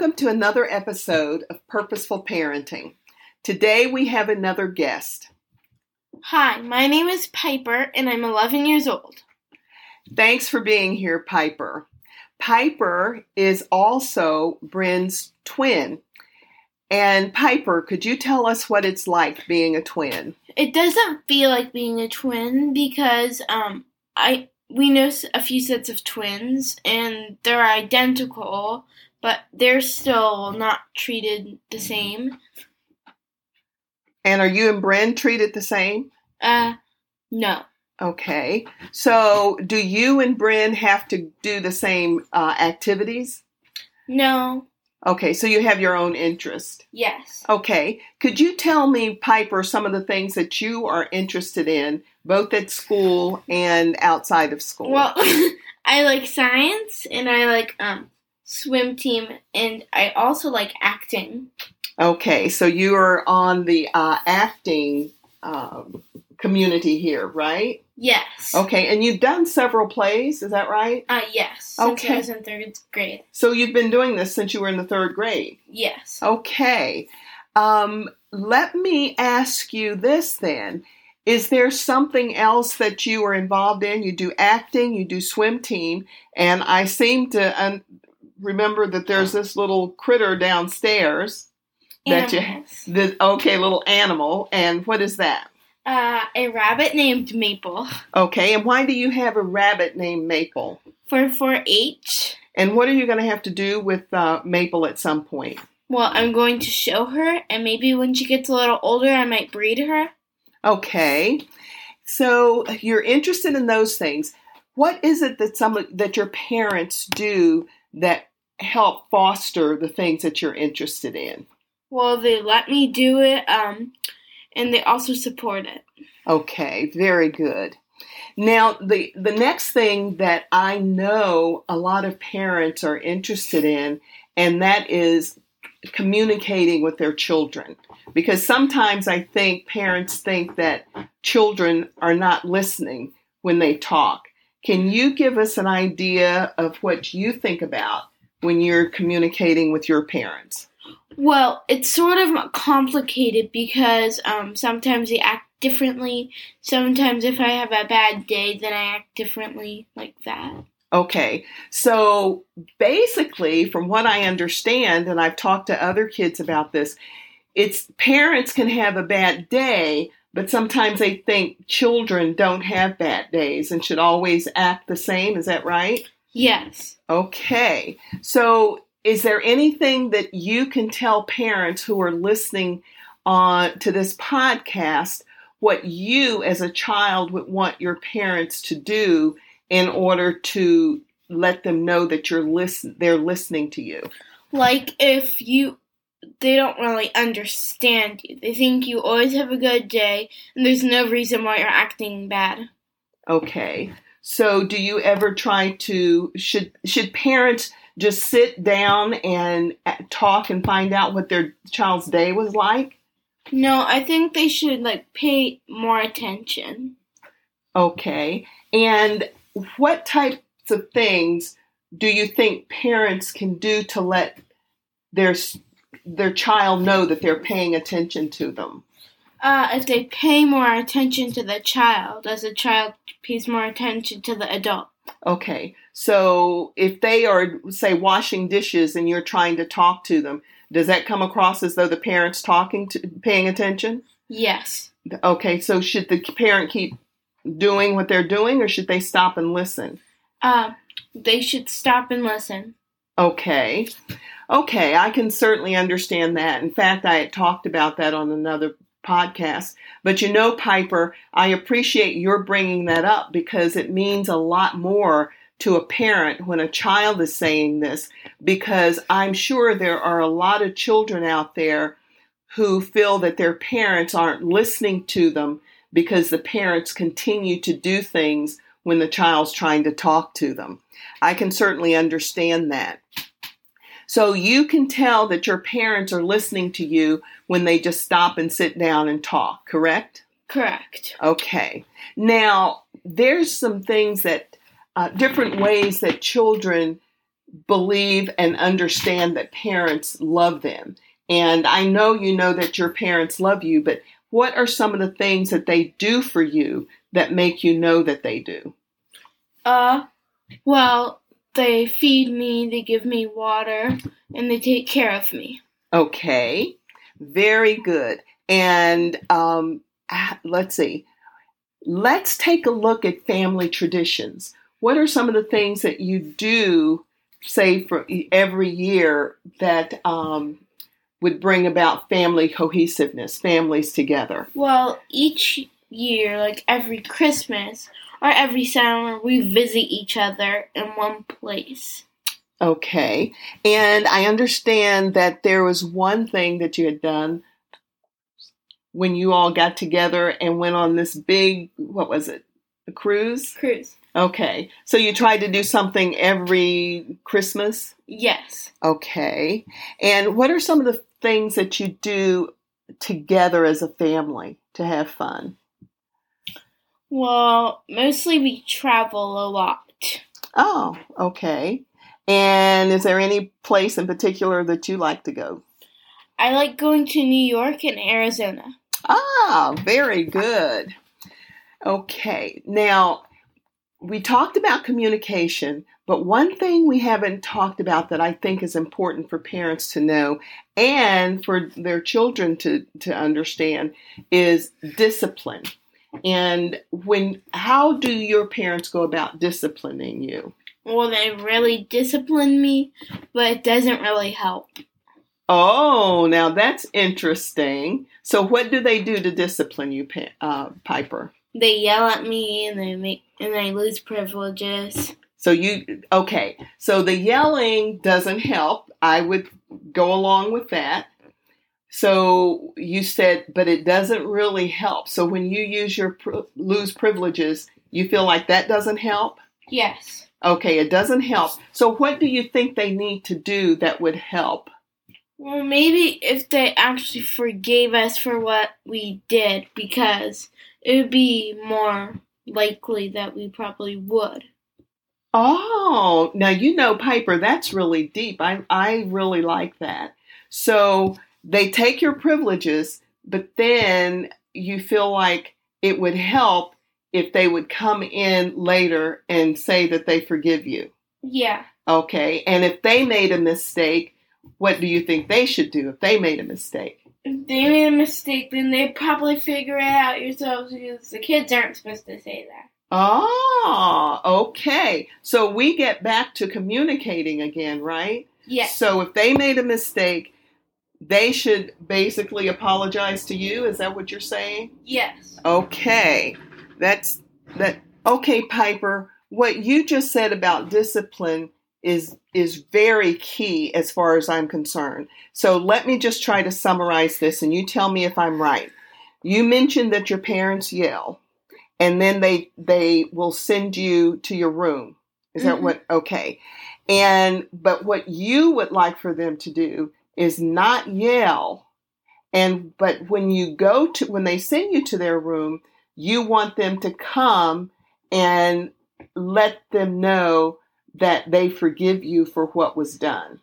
Welcome to another episode of Purposeful Parenting. Today we have another guest. Hi, my name is Piper and I'm 11 years old. Thanks for being here, Piper. Piper is also Bryn's twin. And Piper, could you tell us what it's like being a twin? It doesn't feel like being a twin because um I we know a few sets of twins and they're identical, but they're still not treated the same. And are you and Bryn treated the same? Uh no. Okay. So, do you and Bryn have to do the same uh, activities? No. Okay, so you have your own interest. Yes. Okay. Could you tell me, Piper, some of the things that you are interested in, both at school and outside of school? Well, I like science and I like um swim team and I also like acting. Okay, so you are on the uh, acting um, community here, right? Yes. Okay, and you've done several plays, is that right? Uh yes. Since Okay. I was in third grade. So you've been doing this since you were in the third grade. Yes. Okay. Um, let me ask you this then. Is there something else that you are involved in? You do acting, you do swim team, and I seem to um, remember that there's this little critter downstairs that you the okay little animal and what is that? Uh, a rabbit named Maple Okay, and why do you have a rabbit named Maple? for 4-H. And what are you going to have to do with uh, Maple at some point? Well, I'm going to show her, and maybe when she gets a little older, I might breed her. Okay. So you're interested in those things. What is it that some that your parents do that help foster the things that you're interested in? Well, they let me do it, um, and they also support it. Okay, very good. Now, the the next thing that I know a lot of parents are interested in and that is communicating with their children. Because sometimes I think parents think that children are not listening when they talk. Can you give us an idea of what you think about when you're communicating with your parents? Well, it's sort of complicated because um, sometimes they act differently. Sometimes, if I have a bad day, then I act differently, like that. Okay, so basically, from what I understand, and I've talked to other kids about this, it's parents can have a bad day, but sometimes they think children don't have bad days and should always act the same. Is that right? Yes. Okay, so is there anything that you can tell parents who are listening on to this podcast what you as a child would want your parents to do in order to let them know that you're listen they're listening to you? Like if you they don't really understand you. They think you always have a good day and there's no reason why you're acting bad. Okay. So do you ever try to should should parents just sit down and uh, talk and find out what their child's day was like? No, I think they should like pay more attention. Okay. And what types of things do you think parents can do to let their their child know that they're paying attention to them? Uh, if they pay more attention to the child, as the child pays more attention to the adult. Okay. So if they are say washing dishes and you're trying to talk to them, does that come across as though the parent's talking to paying attention? Yes. Okay, so should the parent keep doing what they're doing or should they stop and listen? Uh, they should stop and listen. Okay. Okay, I can certainly understand that. In fact, I had talked about that on another podcast. But you know, Piper, I appreciate your bringing that up because it means a lot more to a parent when a child is saying this because I'm sure there are a lot of children out there who feel that their parents aren't listening to them because the parents continue to do things when the child's trying to talk to them. I can certainly understand that. So you can tell that your parents are listening to you when they just stop and sit down and talk, correct? Correct. Okay. Now, there's some things that, uh, different ways that children believe and understand that parents love them. And I know you know that your parents love you, but what are some of the things that they do for you that make you know that they do? Uh, well, they feed me, they give me water, and they take care of me. Okay, very good. And um, ah, let's see, let's take a look at family traditions. What are some of the things that you do, say, for every year that um, would bring about family cohesiveness, families together? Well, each year, like every Christmas or every summer, we visit each other in one place. Okay. And I understand that there was one thing that you had done when you all got together and went on this big, what was it, a cruise? Cruise. Okay. So you tried to do something every Christmas? Yes. Okay. And what are some of the things that you do together as a family to have fun? Well, mostly we travel a lot. Oh, okay. And is there any place in particular that you like to go? I like going to New York and Arizona. Ah, very good. Okay. Now, we talked about communication, but one thing we haven't talked about that I think is important for parents to know and for their children to, to understand is discipline. And when how do your parents go about disciplining you? Well, they really discipline me, but it doesn't really help. Oh, now that's interesting. So, what do they do to discipline you, uh, Piper? They yell at me and they make and I lose privileges. So you okay? So the yelling doesn't help. I would go along with that. So you said, but it doesn't really help. So when you use your pr- lose privileges, you feel like that doesn't help? Yes. Okay, it doesn't help. So what do you think they need to do that would help? Well, maybe if they actually forgave us for what we did, because it would be more likely that we probably would. Oh, now you know, Piper, that's really deep. I, I really like that. So they take your privileges, but then you feel like it would help if they would come in later and say that they forgive you. Yeah. Okay. And if they made a mistake, what do you think they should do if they made a mistake? If they made a mistake, then they probably figure it out yourselves because the kids aren't supposed to say that. Ah, okay. So we get back to communicating again, right? Yes. So if they made a mistake, they should basically apologize to you. Is that what you're saying? Yes. Okay. That's that okay, Piper. What you just said about discipline is is very key as far as I'm concerned. So let me just try to summarize this and you tell me if I'm right. You mentioned that your parents yell and then they they will send you to your room. Is that mm-hmm. what okay. And but what you would like for them to do is not yell and but when you go to when they send you to their room, you want them to come and let them know that they forgive you for what was done.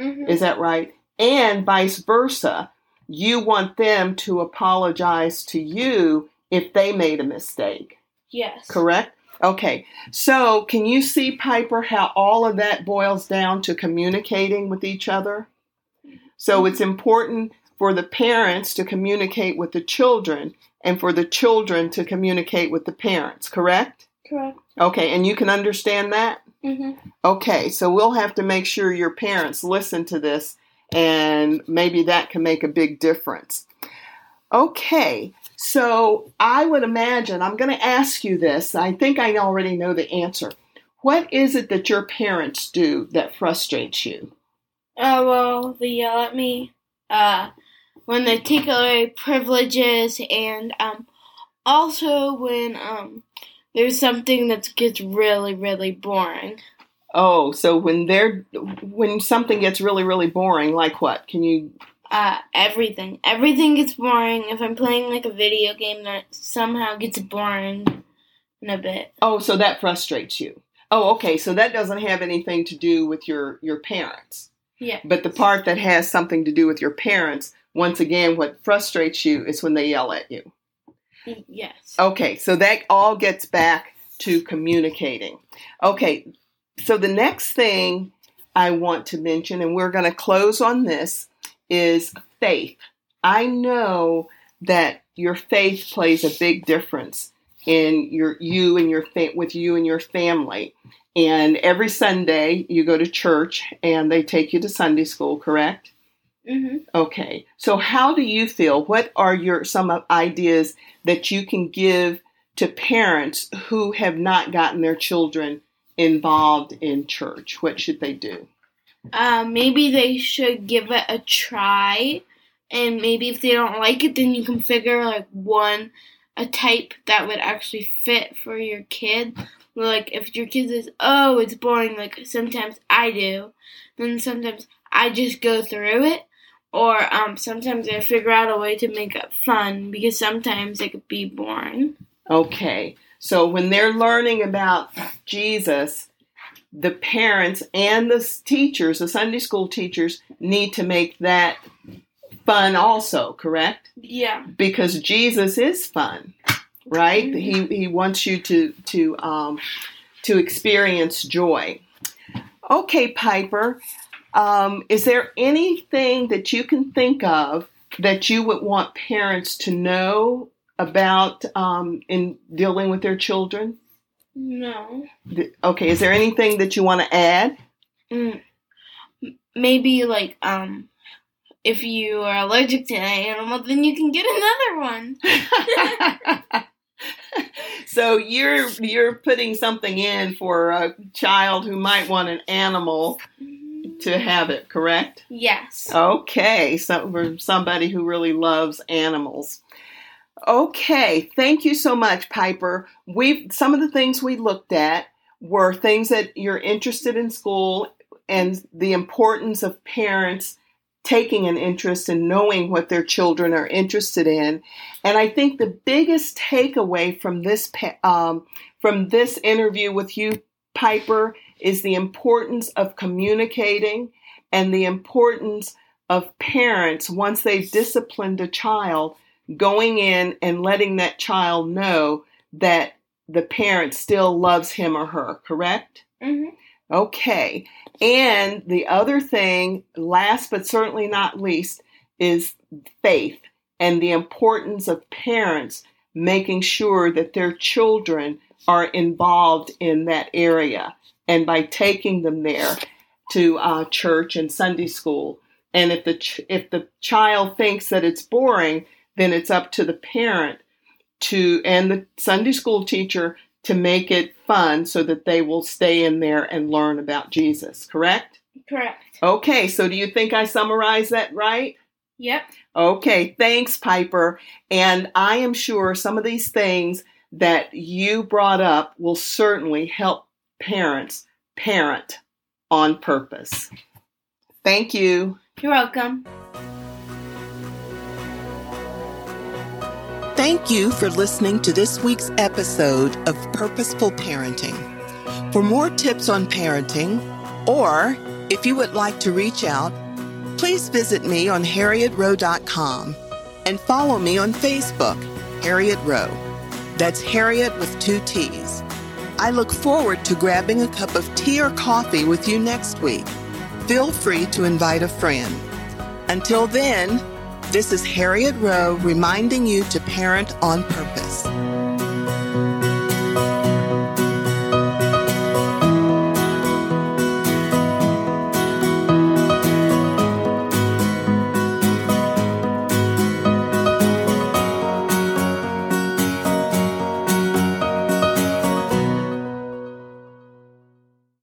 Mm-hmm. Is that right? And vice versa. You want them to apologize to you if they made a mistake. Yes. Correct? Okay. So, can you see, Piper, how all of that boils down to communicating with each other? So, mm-hmm. it's important for the parents to communicate with the children and for the children to communicate with the parents, correct? Correct. Okay, and you can understand that? Mm-hmm. Okay, so we'll have to make sure your parents listen to this, and maybe that can make a big difference. Okay, so I would imagine I'm going to ask you this. I think I already know the answer. What is it that your parents do that frustrates you? Oh, well, they yell at me uh, when they take away privileges, and um, also when um, there's something that gets really, really boring. Oh, so when they're when something gets really, really boring, like what? Can you uh, everything. Everything gets boring. If I'm playing like a video game that somehow gets boring in a bit. Oh, so that frustrates you. Oh, okay. So that doesn't have anything to do with your your parents. Yeah. But the part that has something to do with your parents, once again, what frustrates you is when they yell at you. Yes. Okay, so that all gets back to communicating. Okay, so the next thing I want to mention, and we're going to close on this, is faith. I know that your faith plays a big difference in your you and your fa- with you and your family. And every Sunday you go to church and they take you to Sunday school, correct? Mm-hmm. Okay. So how do you feel? What are your some ideas that you can give to parents who have not gotten their children involved in church? What should they do? Uh, maybe they should give it a try, and maybe if they don't like it, then you can figure like one a type that would actually fit for your kid. Like if your kid says, "Oh, it's boring," like sometimes I do, then sometimes I just go through it, or um, sometimes I figure out a way to make it fun because sometimes it could be boring. Okay, so when they're learning about Jesus, the parents and the teachers, the Sunday school teachers, need to make that fun also, correct? Yeah. Because Jesus is fun, right? Mm-hmm. He he wants you to to um, to experience joy. Okay, Piper. Um, is there anything that you can think of that you would want parents to know about um, in dealing with their children? No. Okay, is there anything that you want to add? Mm, maybe like um if you are allergic to an animal, then you can get another one. so you're you're putting something in for a child who might want an animal to have it, correct? Yes. Okay, so for somebody who really loves animals. Okay, thank you so much, Piper. We some of the things we looked at were things that you're interested in school and the importance of parents taking an interest in knowing what their children are interested in. And I think the biggest takeaway from this um, from this interview with you, Piper, is the importance of communicating and the importance of parents once they've disciplined a child going in and letting that child know that the parent still loves him or her, correct? Mm-hmm. Okay. And the other thing, last but certainly not least, is faith and the importance of parents making sure that their children are involved in that area and by taking them there to uh, church and Sunday school. And if the ch- if the child thinks that it's boring, then it's up to the parent to and the Sunday school teacher to make it fun so that they will stay in there and learn about Jesus, correct? Correct. Okay, so do you think I summarized that right? Yep. Okay, thanks, Piper. And I am sure some of these things that you brought up will certainly help parents parent on purpose. Thank you. You're welcome. Thank you for listening to this week's episode of Purposeful Parenting. For more tips on parenting, or if you would like to reach out, please visit me on harrietrow.com and follow me on Facebook, Harriett Rowe. That's Harriett with two T's. I look forward to grabbing a cup of tea or coffee with you next week. Feel free to invite a friend. Until then, this is Harriett Rowe reminding you to parent on purpose.